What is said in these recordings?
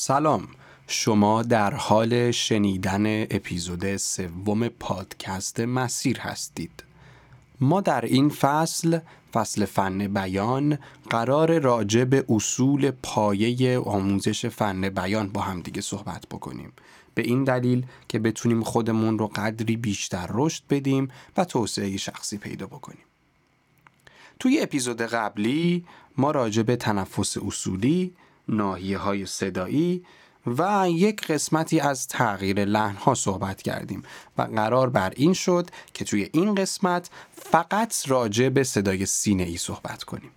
سلام. شما در حال شنیدن اپیزود سوم پادکست مسیر هستید. ما در این فصل فصل فن بیان قرار راجع به اصول پایه آموزش فن بیان با هم دیگه صحبت بکنیم. به این دلیل که بتونیم خودمون رو قدری بیشتر رشد بدیم و توسعه شخصی پیدا بکنیم. توی اپیزود قبلی ما راجع به تنفس اصولی، ناحیه های صدایی و یک قسمتی از تغییر لحن ها صحبت کردیم و قرار بر این شد که توی این قسمت فقط راجع به صدای سینه ای صحبت کنیم.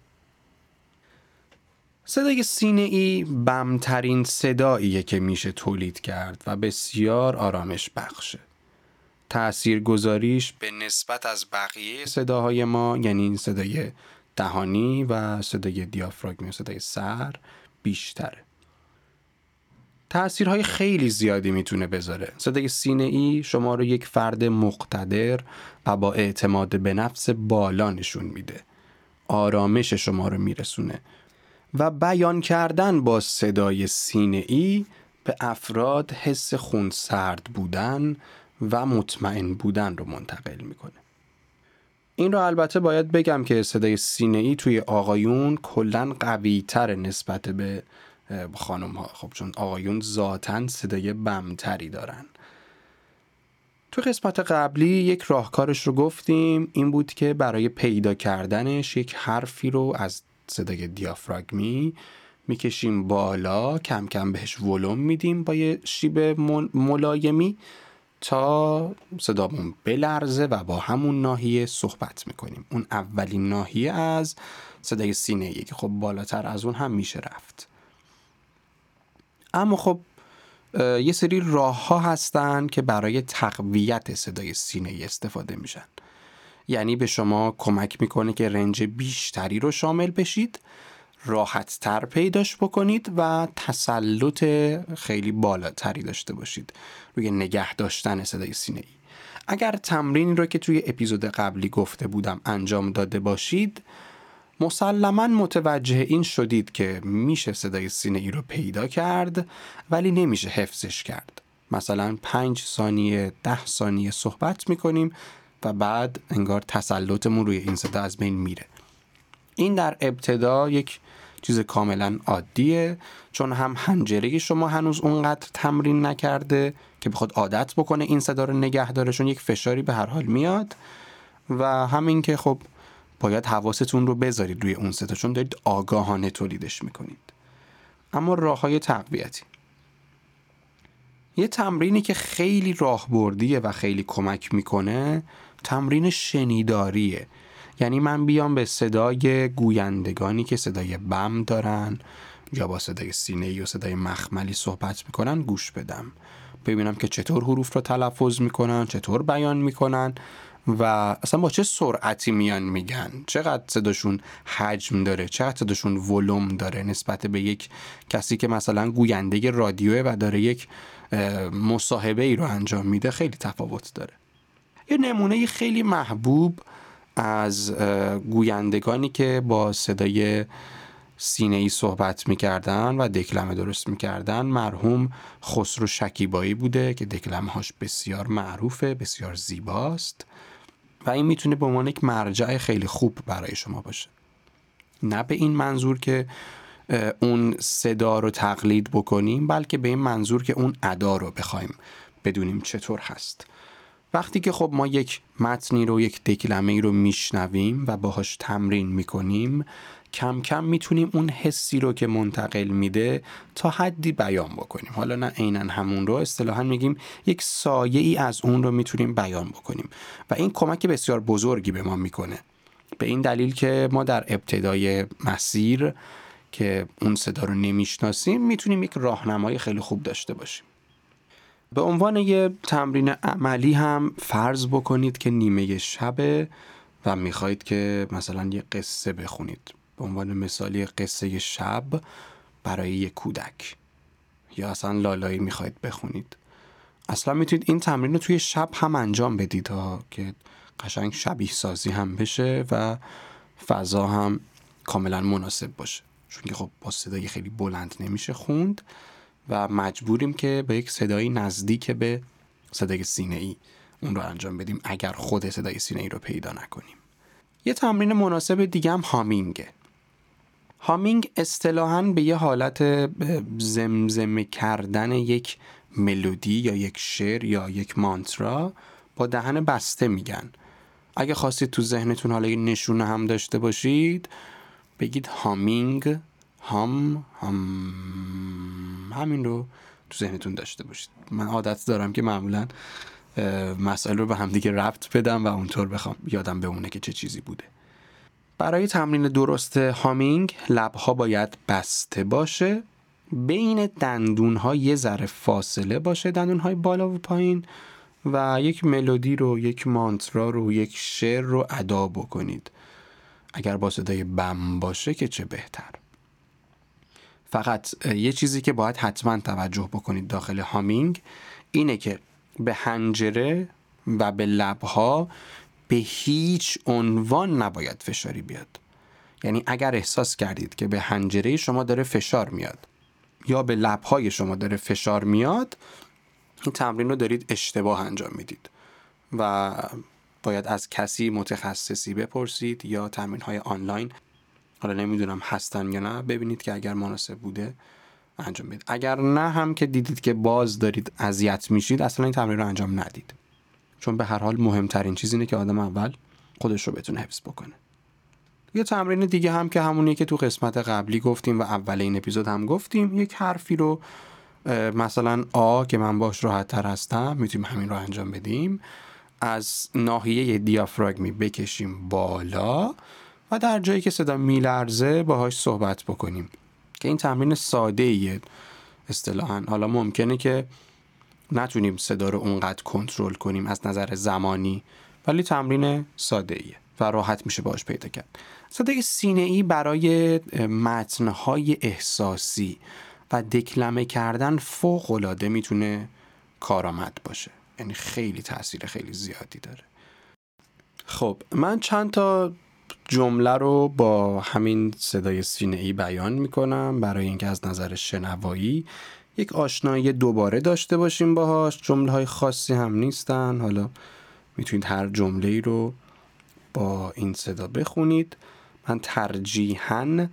صدای سینه ای بمترین صداییه که میشه تولید کرد و بسیار آرامش بخشه. تأثیر گذاریش به نسبت از بقیه صداهای ما یعنی صدای دهانی و صدای دیافراگمی صدای سر بیشتره. تأثیرهای خیلی زیادی می‌تونه بذاره. صدای سینه ای شما رو یک فرد مقتدر و با اعتماد به نفس بالا نشون میده. آرامش شما رو میرسونه و بیان کردن با صدای سینه ای به افراد حس خونسرد بودن و مطمئن بودن رو منتقل می‌کنه. این رو البته باید بگم که صدای سینه ای توی آقایون کلا قوی تر نسبت به خانم ها خب چون آقایون ذاتا صدای بمتری دارن. تو قسمت قبلی یک راهکارش رو گفتیم این بود که برای پیدا کردنش یک حرفی رو از صدای دیافراگمی می‌کشیم بالا کم کم بهش ولوم میدیم با یه شیب ملایمی. تا صدامون بلرزه و با همون ناحیه صحبت می‌کنیم. اون اولین ناحیه از صدای سینه که خب بالاتر از اون هم میشه رفت. اما خب یه سری راه ها هستن که برای تقویت صدای سینه استفاده میشن. یعنی به شما کمک می‌کنه که رنج بیشتری رو شامل بشید. راحت تر پیداش بکنید و تسلط خیلی بالاتری داشته باشید روی نگه داشتن صدای سینه ای اگر تمرینی رو که توی اپیزود قبلی گفته بودم انجام داده باشید مسلما متوجه این شدید که میشه صدای سینه ای رو پیدا کرد ولی نمیشه حفظش کرد. مثلا پنج ثانیه ده ثانیه صحبت می‌کنیم و بعد انگار تسلطمون روی این صدا از بین میره. این در ابتدا یک چیز کاملا عادیه چون هم هنجره شما هنوز اونقدر تمرین نکرده که بخواد عادت بکنه این صدا رو نگه داره چون یک فشاری به هر حال میاد. و همین که خب باید حواستون رو بذارید روی اون صدا چون دارید آگاهانه تولیدش می‌کنید. اما راه های تقویتی. یه تمرینی که خیلی راهبردیه و خیلی کمک می‌کنه تمرین شنیداریه. یعنی من بیام به صدای گویندگانی که صدای بم دارن یا با صدای سینه و صدای مخملی صحبت می‌کنن گوش بدم. ببینم که چطور حروف رو تلفظ می‌کنن چطور بیان می‌کنن و اصلا با چه سرعتی میان میگن. چقدر صداشون حجم داره چقدر صداشون ولوم داره نسبت به یک کسی که مثلا گوینده رادیوه و داره یک مصاحبه ای رو انجام میده خیلی تفاوت داره. یه نمونه خیلی محبوب از گویندگانی که با صدای سینه ای صحبت می‌کردن و دکلمه درست می‌کردن مرحوم خسرو شکیبایی بوده که دکلمه هاش بسیار معروفه بسیار زیباست و این می‌تونه به عنوان یک مرجع خیلی خوب برای شما باشه. نه به این منظور که اون صدا رو تقلید بکنیم بلکه به این منظور که اون ادا رو بخوایم بدونیم چطور هست. وقتی که خب ما یک متنی رو یک دکلمه ای رو میشنویم و باهاش تمرین می‌کنیم کم کم می‌تونیم اون حسی رو که منتقل میده تا حدی بیان بکنیم. حالا نه عینا همون رو اصطلاحا میگیم یک سایه ای از اون رو می‌تونیم بیان بکنیم. و این کمک بسیار بزرگی به ما می‌کنه. به این دلیل که ما در ابتدای مسیر که اون صدا رو نمی‌شناسیم می‌تونیم یک راهنمای خیلی خوب داشته باشیم. به عنوان یه تمرین عملی هم فرض بکنید که نیمه شبه و می‌خواهید که مثلا یه قصه بخونید. به عنوان مثالی قصه شب برای یک کودک. یا اصلا لالایی می‌خواید بخونید. اصلا می‌تونید این تمرین رو توی شب هم انجام بدید تا که قشنگ شبیه سازی هم بشه و فضا هم کاملا مناسب باشه. چون که خب با صدای خیلی بلند نمیشه خوند. و مجبوریم که با یک صدایی نزدیک به صدای سینه ای اون رو انجام بدیم اگر خود صدای سینه ای رو پیدا نکنیم. یه تمرین مناسب دیگه هم هامینگه. هامینگ اصطلاحا به یه حالت زمزمه کردن یک ملودی یا یک شعر یا یک مانترا با دهن بسته میگن. اگه خواستید تو ذهنتون حالا این نشونه هم داشته باشید بگید هامینگ هام. هم همین رو تو ذهنتون داشته باشید. من عادت دارم که معمولا مسائل رو به همدیگه ربط بدم و اونطور بخوام یادم بمونه که چه چیزی بوده. برای تمرین درست هامینگ لبها باید بسته باشه. بین دندون ها یه ذره فاصله باشه دندون های بالا و پایین و یک ملودی رو یک مانترا رو یک شعر رو ادا بکنید. اگر با صدای بم باشه که چه بهتر. فقط یه چیزی که باید حتما توجه بکنید داخل هامینگ اینه که به هنجره و به لبها به هیچ عنوان نباید فشاری بیاد. یعنی اگر احساس کردید که به هنجره شما داره فشار میاد یا به لبهای شما داره فشار میاد این تمرین رو دارید اشتباه انجام می‌دید و باید از کسی متخصصی بپرسید یا تمرین های آنلاین حالا نمی‌دونم هستن یا نه ببینید که اگر مناسب بوده انجام بدید. اگر نه هم که دیدید که باز دارید اذیت میشید اصلا این تمرین رو انجام ندید. چون به هر حال مهمترین چیز اینه که آدم اول خودش رو بتونه حفظ بکنه. یه تمرین دیگه هم که همونیه که تو قسمت قبلی گفتیم و اول این اپیزود هم گفتیم یک حرفی رو مثلا آ که من باش راحت تر هستم می‌تونیم همین رو انجام بدیم. از ناحیه دیافراگمی بکشیم بالا. و در جایی که صدا میلرزه باهاش صحبت بکنیم. که این تمرین ساده ایه اصطلاحا. حالا ممکنه که نتونیم صدا رو اونقدر کنترل کنیم از نظر زمانی ولی تمرین ساده ایه و راحت میشه باش پیدا کرد. صدای سینه ای برای متنهای احساسی و دکلمه کردن فوق العاده می‌تونه کارآمد باشه. یعنی خیلی تاثیر خیلی زیادی داره. خب من چند تا جمله رو با همین صدای سینه ای بیان می‌کنم برای اینکه از نظر شنوایی یک آشنایی دوباره داشته باشیم باهاش. جمله های خاصی هم نیستن. حالا می‌تونید هر جمله ای رو با این صدا بخونید. من ترجیحاً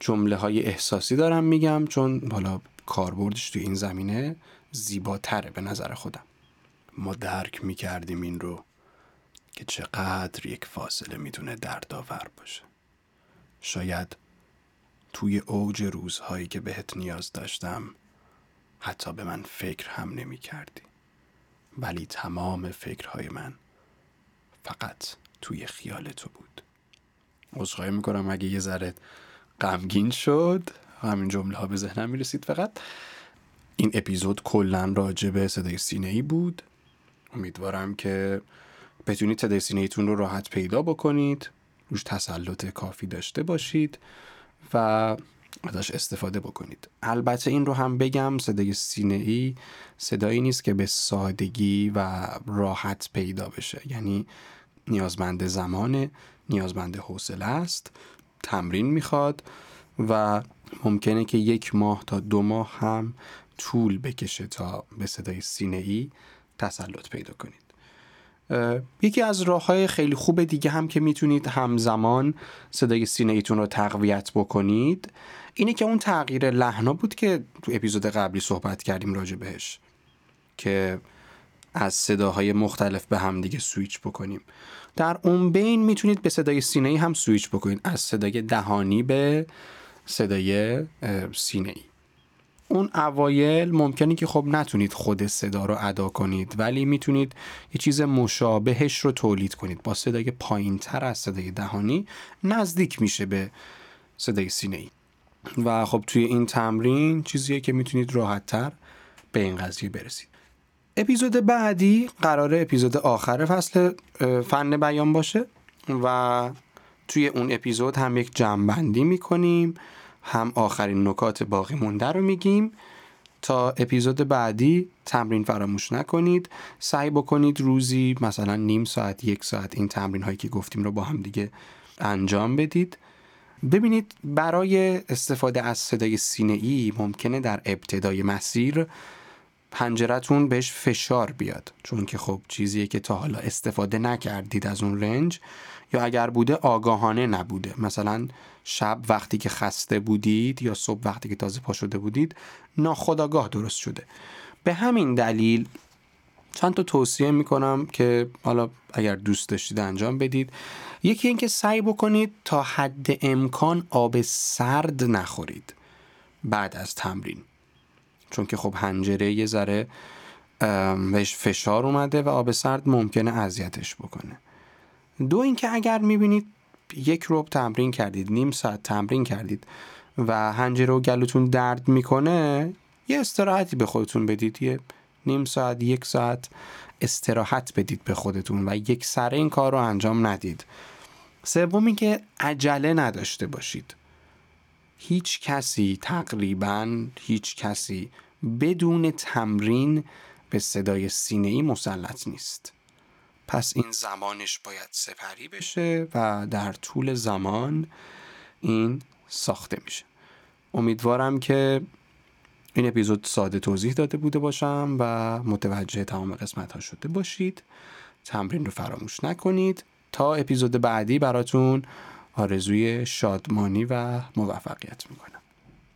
جمله های احساسی دارم میگم چون حالا کاربردش تو این زمینه زیباتره به نظر خودم. ما درک می‌کردیم این رو. که چقدر یک فاصله می‌تونه دردآور باشه. شاید توی اوج روزهایی که بهت نیاز داشتم حتی به من فکر هم نمی کردی ولی تمام فکرهای من فقط توی خیال تو بود. عذرخواهی می‌کنم اگه یه ذره غمگین شد. همین جمله ها به ذهنم می‌رسید فقط. این اپیزود کلا راجع به صدای سینه ای بود. امیدوارم که بتونید ایتون رو راحت پیدا بکنید روش تسلط کافی داشته باشید و ازش استفاده بکنید. البته این رو هم بگم صدای سینه ای صدایی نیست که به سادگی و راحت پیدا بشه. یعنی نیازمند زمانه نیازمند حوصله است تمرین می‌خواد و ممکنه که یک ماه تا دو ماه هم طول بکشه تا به صدای سینه ای تسلط پیدا کنید. یکی از راه های خیلی خوب دیگه هم که می‌تونید همزمان صدای سینه ایتون رو تقویت بکنید اینه که اون تغییر لحنا بود که تو اپیزود قبلی صحبت کردیم راجع بهش که از صداهای مختلف به هم دیگه سویچ بکنیم. در اون بین می‌تونید به صدای سینه ای هم سویچ بکنید از صدای دهانی به صدای سینه ای اون اوایل ممکنه که خب نتونید خود صدا رو ادا کنید ولی می‌تونید یه چیز مشابهش رو تولید کنید. با صدای پایین تر از صدای دهانی نزدیک میشه به صدای سینه ای و خب توی این تمرین چیزیه که می‌تونید راحت تر به این قضیه برسید. اپیزود بعدی قراره اپیزود آخر فصل فن بیان باشه و توی اون اپیزود هم یک جمعبندی می‌کنیم. هم آخرین نکات باقی مونده رو میگیم. تا اپیزود بعدی تمرین فراموش نکنید. سعی بکنید روزی مثلا نیم ساعت یک ساعت این تمرین هایی که گفتیم رو با هم دیگه انجام بدید. ببینید برای استفاده از صدای سینه ای ممکنه در ابتدای مسیر پنجرتون بهش فشار بیاد. چون که خب چیزیه که تا حالا استفاده نکردید از اون رنج یا اگر بوده آگاهانه نبوده. مثلا شب وقتی که خسته بودید یا صبح وقتی که تازه پا شده بودید ناخداگاه درست شده. به همین دلیل چند تا توصیه می‌کنم که حالا اگر دوست داشتید انجام بدید. یکی اینکه سعی بکنید تا حد امکان آب سرد نخورید. بعد از تمرین. چون که خب هنجره یه ذره بهش فشار اومده و آب سرد ممکنه اذیتش بکنه. دو اینکه اگر می‌بینید یک روب تمرین کردید نیم ساعت تمرین کردید و هنجره و گلوتون درد می‌کنه یه استراحتی به خودتون بدید یه نیم ساعت یک ساعت استراحت بدید به خودتون و یک سر این کار رو انجام ندید. سومی که عجله نداشته باشید. هیچ کسی تقریبا هیچ کسی بدون تمرین به صدای سینه ای مسلط نیست. پس این زمانش باید سپری بشه و در طول زمان این ساخته میشه. امیدوارم که این اپیزود ساده توضیح داده بوده باشم و متوجه تمام قسمت ها شده باشید. تمرین رو فراموش نکنید. تا اپیزود بعدی براتون آرزوی شادمانی و موفقیت می‌کنم.